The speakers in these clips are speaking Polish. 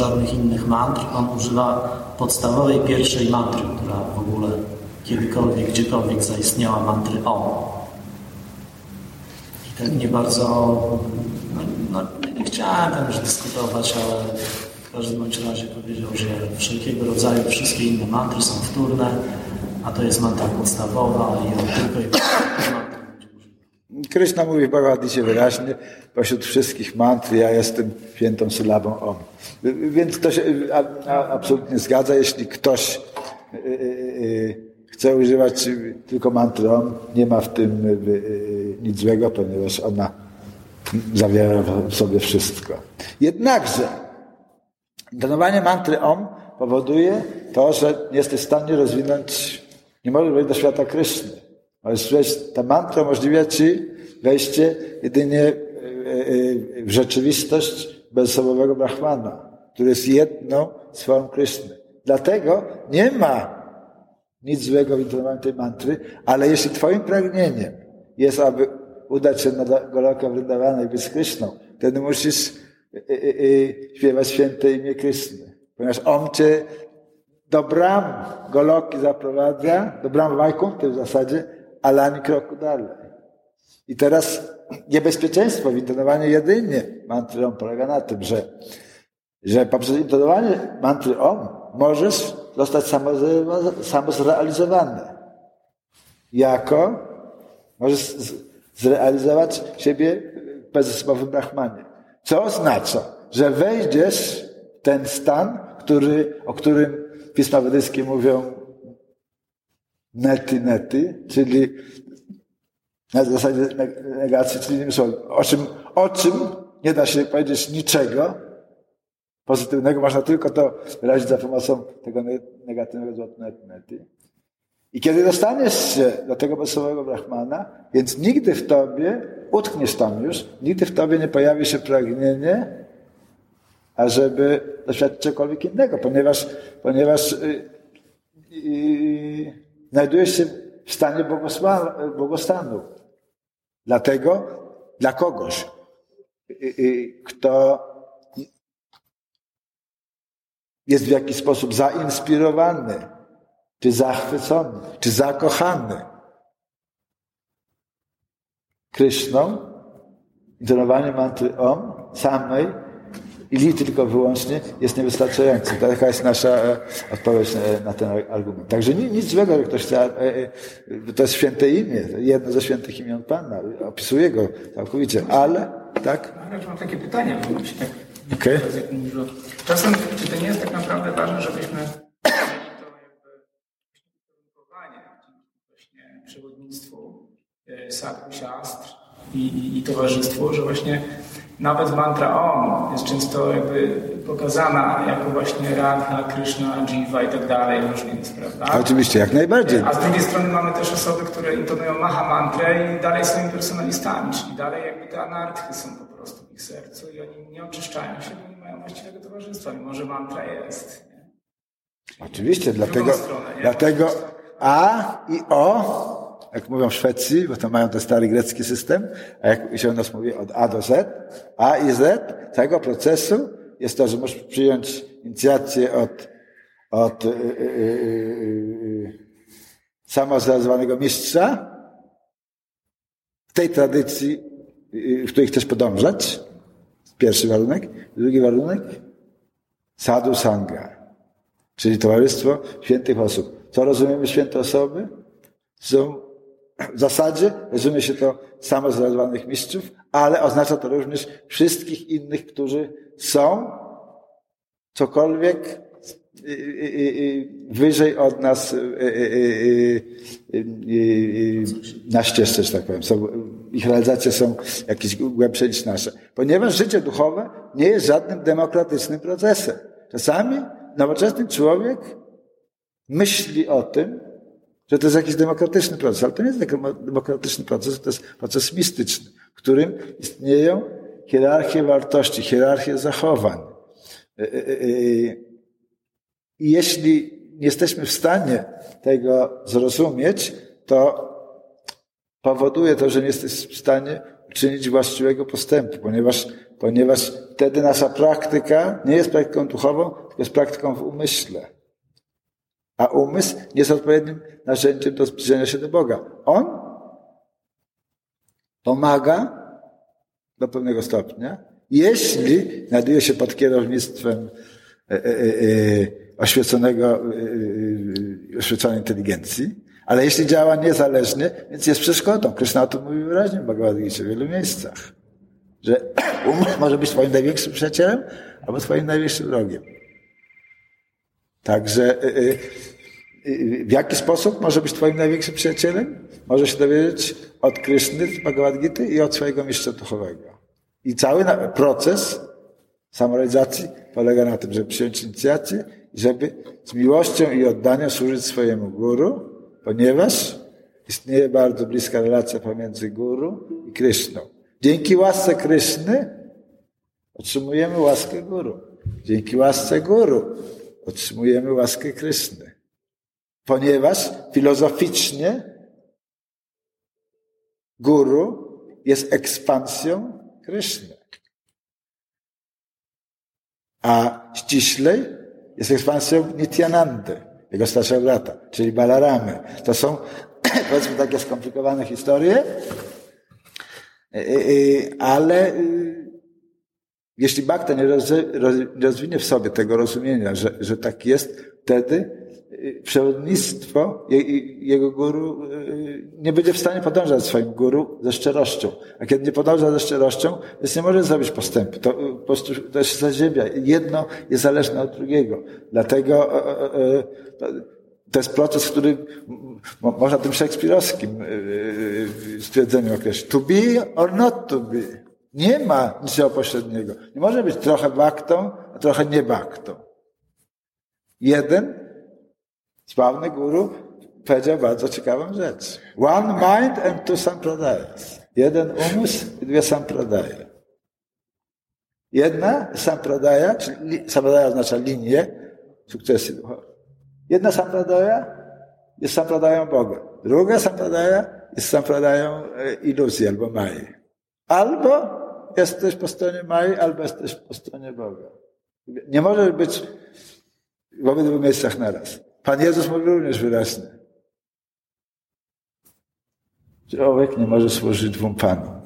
żadnych innych mantr, on używa podstawowej pierwszej mantry, która w ogóle kiedykolwiek, gdziekolwiek zaistniała, mantry OM. I tak nie bardzo, no, no, nie chciałem tam już dyskutować, ale w każdym razie powiedział, że wszelkiego rodzaju, wszystkie inne mantry są wtórne, a to jest mantra podstawowa i on tylko i Kryszna mówi w Bhagavad wyraźnie, pośród wszystkich mantr ja jestem świętą sylabą Om. Więc to się absolutnie zgadza. Jeśli ktoś y, y, y, chce używać tylko mantry Om, nie ma w tym nic złego, ponieważ ona zawiera w sobie wszystko. Jednakże intonowanie mantry Om powoduje to, że nie jesteś w stanie rozwinąć, nie możesz wejść do świata Kryszny. Ale ta mantra umożliwia ci wejście jedynie e, e, w rzeczywistość bezosobowego Brahmana, który jest jedną z form Kryszny. Dlatego nie ma nic złego w intonowaniu tej mantry, ale jeśli twoim pragnieniem jest, aby udać się na Goloka Vrindawana i być Kryszną, wtedy musisz e, śpiewać święte imię Kryszny. Ponieważ On cię do bram Goloki zaprowadza, do bram Vajkunty w zasadzie, ale ani kroku dalej. I teraz niebezpieczeństwo w intonowaniu jedynie mantry OM polega na tym, że, że poprzez intonowanie mantry OM możesz zostać samozrealizowany. Jako możesz zrealizować siebie w bezosobowym Brahmanie. Co oznacza, że wejdziesz w ten stan, który, o którym pisma wedyjskie mówią nety, nety, czyli na zasadzie negacji, czyli innymi słowy, o czym, o czym nie da się powiedzieć niczego pozytywnego, można tylko to wyrazić za pomocą tego negatywnego zwrotu nety. I kiedy dostaniesz się do tego bezsłowego Brahmana, więc nigdy w tobie, utkniesz tam już, nigdy w tobie nie pojawi się pragnienie, ażeby doświadczyć czegokolwiek innego, ponieważ, ponieważ yy, znajdujesz się w stanie błogostanu. Dlatego dla kogoś, kto jest w jakiś sposób zainspirowany, czy zachwycony, czy zakochany Kryszną, intonowanie mantry Om samej i li tylko wyłącznie jest niewystarczający. Taka jest nasza e, odpowiedź e, na ten argument. Także nic złego, że ktoś chce, e, to jest święte imię, jedno ze świętych imion Pana, opisuje go całkowicie, ale, tak? Ale mam takie pytanie, bo się tak okay. Czasem, czy to nie jest tak naprawdę ważne, żebyśmy to jakby właśnie przewodnictwu, sadhu, siastr i, i, i towarzystwu, że właśnie nawet mantra Om jest często jakby pokazana jako właśnie Radha, Krishna, Jiva i tak dalej, różnie jest, prawda? Oczywiście, jak najbardziej. A z drugiej strony mamy też osoby, które intonują Maha mantrę i dalej są impersonalistami, czyli dalej jakby te anarchy są po prostu w ich sercu i oni nie oczyszczają się, bo nie mają właściwego towarzystwa, mimo że mantra jest. Oczywiście, dlatego, stronę, dlatego A i O jak mówią w Szwecji, bo to mają ten stary grecki system, a jak się u nas mówi od A do Z, A i Z tego procesu jest to, że możesz przyjąć inicjację od, od yy, yy, mistrza w tej tradycji, yy, w której chcesz podążać. Pierwszy warunek. Drugi warunek sadhu sangha, czyli towarzystwo świętych osób. Co rozumiemy święte osoby? Są w zasadzie rozumie się to samo zrealizowanych mistrzów, ale oznacza to również wszystkich innych, którzy są cokolwiek y, y, y, wyżej od nas na ścieżce, że tak powiem. Ich realizacje są jakieś głębsze niż nasze. Ponieważ życie duchowe nie jest żadnym demokratycznym procesem. Czasami nowoczesny człowiek myśli o tym, że to jest jakiś demokratyczny proces, ale to nie jest demokratyczny proces, to jest proces mistyczny, w którym istnieją hierarchie wartości, hierarchie zachowań. E, e, e, I jeśli nie jesteśmy w stanie tego zrozumieć, to powoduje to, że nie jesteś w stanie czynić właściwego postępu, ponieważ, ponieważ wtedy nasza praktyka nie jest praktyką duchową, tylko jest praktyką w umyśle. A umysł nie jest odpowiednim narzędziem do zbliżenia się do Boga. On pomaga do pewnego stopnia, jeśli znajduje się pod kierownictwem e, e, e, oświeconego, oświeconej inteligencji, ale jeśli działa niezależnie, więc jest przeszkodą. Krishna o tym mówi wyraźnie w Bhagavad Gita w wielu miejscach. Że umysł może być twoim największym przyjacielem, albo twoim największym wrogiem. Także w jaki sposób może być twoim największym przyjacielem? Może się dowiedzieć od Kryszny Bhagavad Gita i od swojego mistrza duchowego. I cały proces samorealizacji polega na tym, żeby przyjąć inicjację i żeby z miłością i oddaniem służyć swojemu guru, ponieważ istnieje bardzo bliska relacja pomiędzy guru i Kryszną. Dzięki łasce Kryszny otrzymujemy łaskę guru. Dzięki łasce guru otrzymujemy łaskę Kryszny. Ponieważ filozoficznie guru jest ekspansją Kryszny. A ściślej jest ekspansją Nityanandy, jego starszego brata, czyli Balaramy. To są, powiedzmy, takie skomplikowane historie, y, y, y, ale jeśli Bhakta nie rozwinie w sobie tego rozumienia, że, że tak jest, wtedy przewodnictwo jego guru y, nie będzie w stanie podążać swoim guru ze szczerością. A kiedy nie podąża ze szczerością, więc nie może zrobić postępu. To y, po prostu to jest zaziemia. Jedno jest zależne od drugiego. Dlatego y, to jest proces, który można tym szekspirowskim stwierdzeniem określić. To be or not to be. Nie ma niczego pośredniego. Nie może być trochę baktą, a trochę nie baktą. Jeden Sławny guru powiedział bardzo ciekawą rzecz. One mind and two sampradayas. Jeden umysł i dwie sampradaje. Jedna sampradaya, czyli sampradaya oznacza linię sukcesji duchowej. Jedna sampradaya jest sampradają Boga. Druga sampradaya jest sampradają e, iluzji albo Mai. Albo jesteś po stronie Mai, albo jesteś po stronie Boga. Nie możesz być w obydwu miejscach naraz. Pan Jezus mówił również wyraźnie. Człowiek nie może służyć dwóm Panom.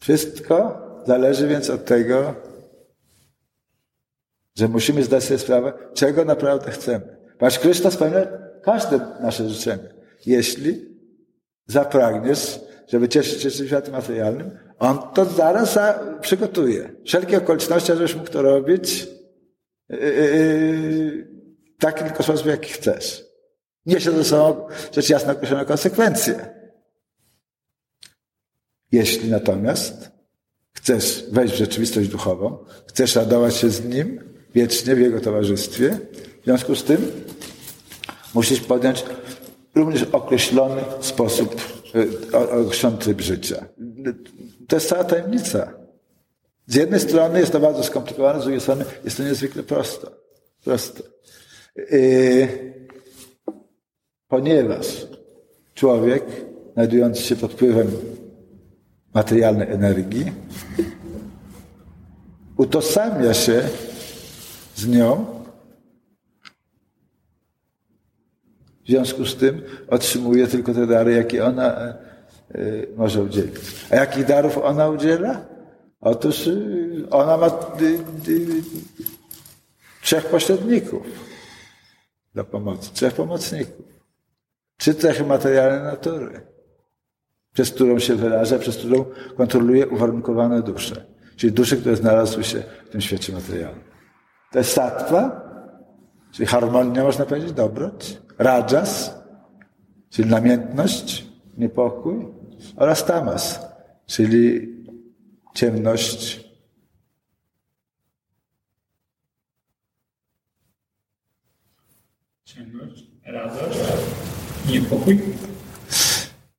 Wszystko zależy więc od tego, że musimy zdać sobie sprawę, czego naprawdę chcemy. Patrz, Krishna spełnia każde nasze życzenie. Jeśli zapragniesz, żeby cieszyć się światem materialnym, on to zaraz przygotuje. Wszelkie okoliczności, żebyś mógł to robić, Yy, taki tylko sposób, jaki chcesz. Niesie ze sobą rzecz jasna określone konsekwencje. Jeśli natomiast chcesz wejść w rzeczywistość duchową, chcesz radować się z Nim wiecznie w Jego towarzystwie, w związku z tym musisz podjąć również określony sposób, yy, określony tryb życia. To jest cała tajemnica. Z jednej strony jest to bardzo skomplikowane, z drugiej strony jest to niezwykle proste. proste. Yy, ponieważ człowiek, znajdujący się pod wpływem materialnej energii, utożsamia się z nią, w związku z tym otrzymuje tylko te dary, jakie ona yy, może udzielić. A jakich darów ona udziela? Otóż y, ona ma y, y, trzech pośredników do pomocy, trzech pomocników. Trzy cechy materialne natury, przez którą się wyraża, przez którą kontroluje uwarunkowane dusze. Czyli dusze, które znalazły się w tym świecie materialnym. To jest sattva, czyli harmonia, można powiedzieć, dobroć. Rajas, czyli namiętność, niepokój. Oraz tamas, czyli ciemność. Ciemność, radość, niepokój.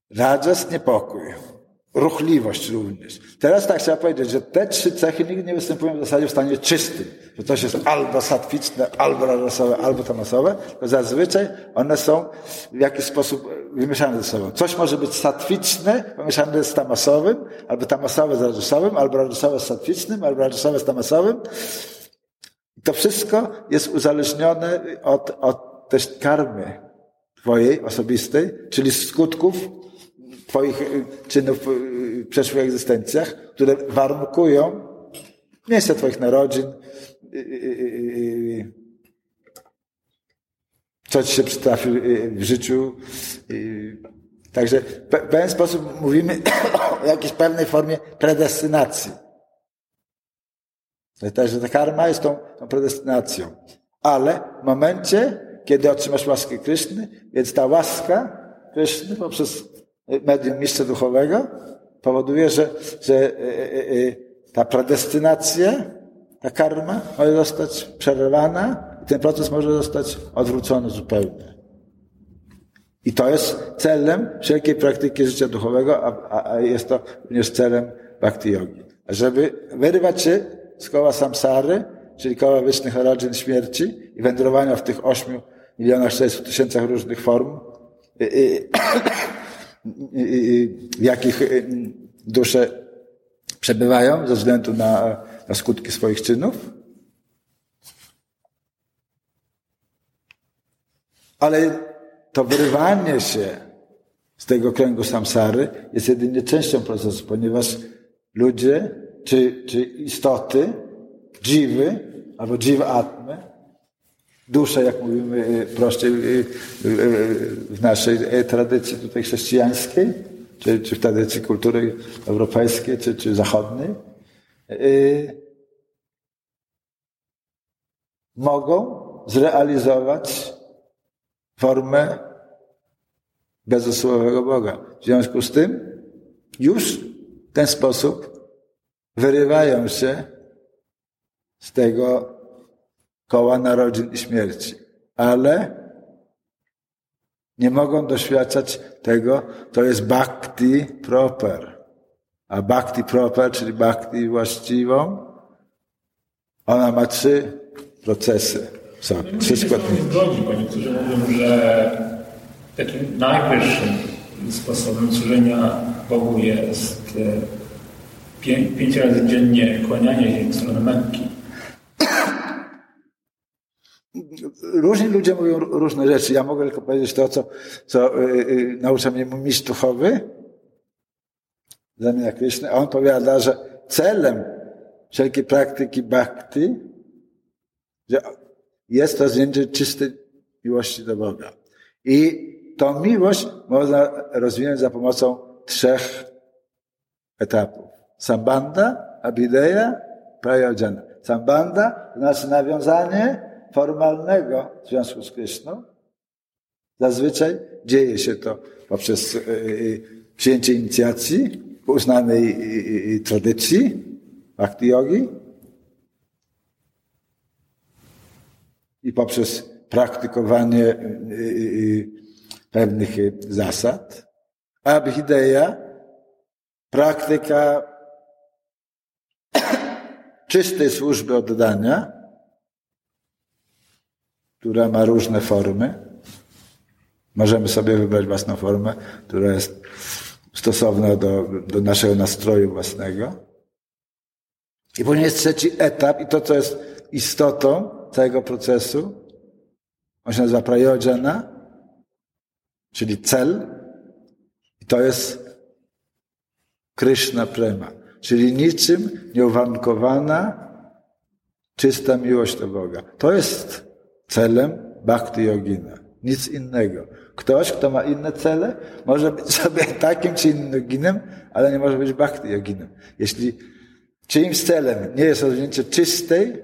Radość, niepokój. Ruchliwość również. Teraz tak trzeba powiedzieć, że te trzy cechy nigdy nie występują w zasadzie w stanie czystym. Że coś jest albo satwiczne, albo radosowe, albo tamasowe, to zazwyczaj one są w jakiś sposób wymieszane ze sobą. Coś może być satwiczne, pomieszane z tamasowym, albo tamasowe z radosowym, albo radosowe z satwicznym, albo radosowe z tamasowym. To wszystko jest uzależnione od, od też karmy twojej osobistej, czyli skutków Twoich y, czynów w y, przeszłych egzystencjach, które warunkują miejsce Twoich narodzin, y, co Ci się przytrafi w życiu. Także w pewien sposób mówimy o jakiejś pewnej formie predestynacji. Także ta karma jest tą, tą predestynacją. Ale w momencie, kiedy otrzymasz łaskę Kryszny, więc ta łaska Kryszny poprzez medium mistrza duchowego powoduje, że, że e, e, e, ta predestynacja, ta karma może zostać przerwana i ten proces może zostać odwrócony zupełnie. I to jest celem wszelkiej praktyki życia duchowego, a, a jest to również celem bhakti yogi. Żeby wyrywać się z koła samsary, czyli koła wiecznych narodzin śmierci i wędrowania w tych 8 milionach 600 tysiącach różnych form, w jakich y, dusze przebywają ze względu na, na skutki swoich czynów. Ale to wyrywanie się z tego kręgu samsary jest jedynie częścią procesu, ponieważ ludzie czy, czy istoty, dziwy albo dziw atmy, dusze, jak mówimy y, prościej y, y, w naszej tradycji tutaj chrześcijańskiej, czy, czy w tradycji kultury europejskiej, czy, czy zachodniej, mogą zrealizować formę bezosłowego Boga. W związku z tym już w ten sposób wyrywają się z tego koła narodzin i śmierci. Ale nie mogą doświadczać tego, to jest bhakti proper. A bhakti proper, czyli bhakti właściwą, ona ma trzy procesy w sobie, trzy składniki. Zgodzi, bo niektórzy mówią, że takim najwyższym sposobem służenia Bogu jest e, pię pięć razy dziennie kłanianie się w stronę męki różni ludzie mówią różne rzeczy. Ja mogę tylko powiedzieć to, co, co yy, naucza mnie mój mistrz duchowy, a on powiada, że celem wszelkiej praktyki bhakti że jest to zdjęcie czystej miłości do Boga. I tą miłość można rozwinąć za pomocą trzech etapów. Sambanda, Abhideya, Prayojana. Sambanda to znaczy nawiązanie formalnego związku z Kryszną. Zazwyczaj dzieje się to poprzez e, e, przyjęcie inicjacji uznanej e, tradycji bhakti yogi i poprzez praktykowanie pewnych zasad. Abhideya, praktyka czystej służby oddania, która ma różne formy. Możemy sobie wybrać własną formę, która jest stosowna do, do naszego nastroju własnego. I później jest trzeci etap, i to, co jest istotą całego procesu, on się nazywa prajodżana, czyli cel, i to jest Krishna Prema, czyli niczym nieuwarunkowana, czysta miłość do Boga. To jest celem bhakti yogina. Nic innego. Ktoś, kto ma inne cele, może być sobie takim czy innym yoginem, ale nie może być bhakti yoginem. Jeśli czyimś celem nie jest rozwinięcie czystej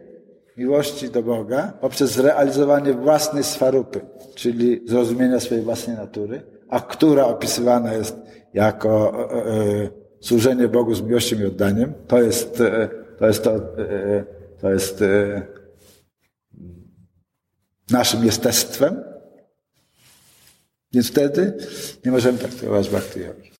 miłości do Boga poprzez zrealizowanie własnej swarupy, czyli zrozumienia swojej własnej natury, a która opisywana jest jako e, e, służenie Bogu z miłością i oddaniem, to jest, e, to jest to, e, to jest e, naszym jestestwem, więc wtedy nie możemy traktować bhakti yogi.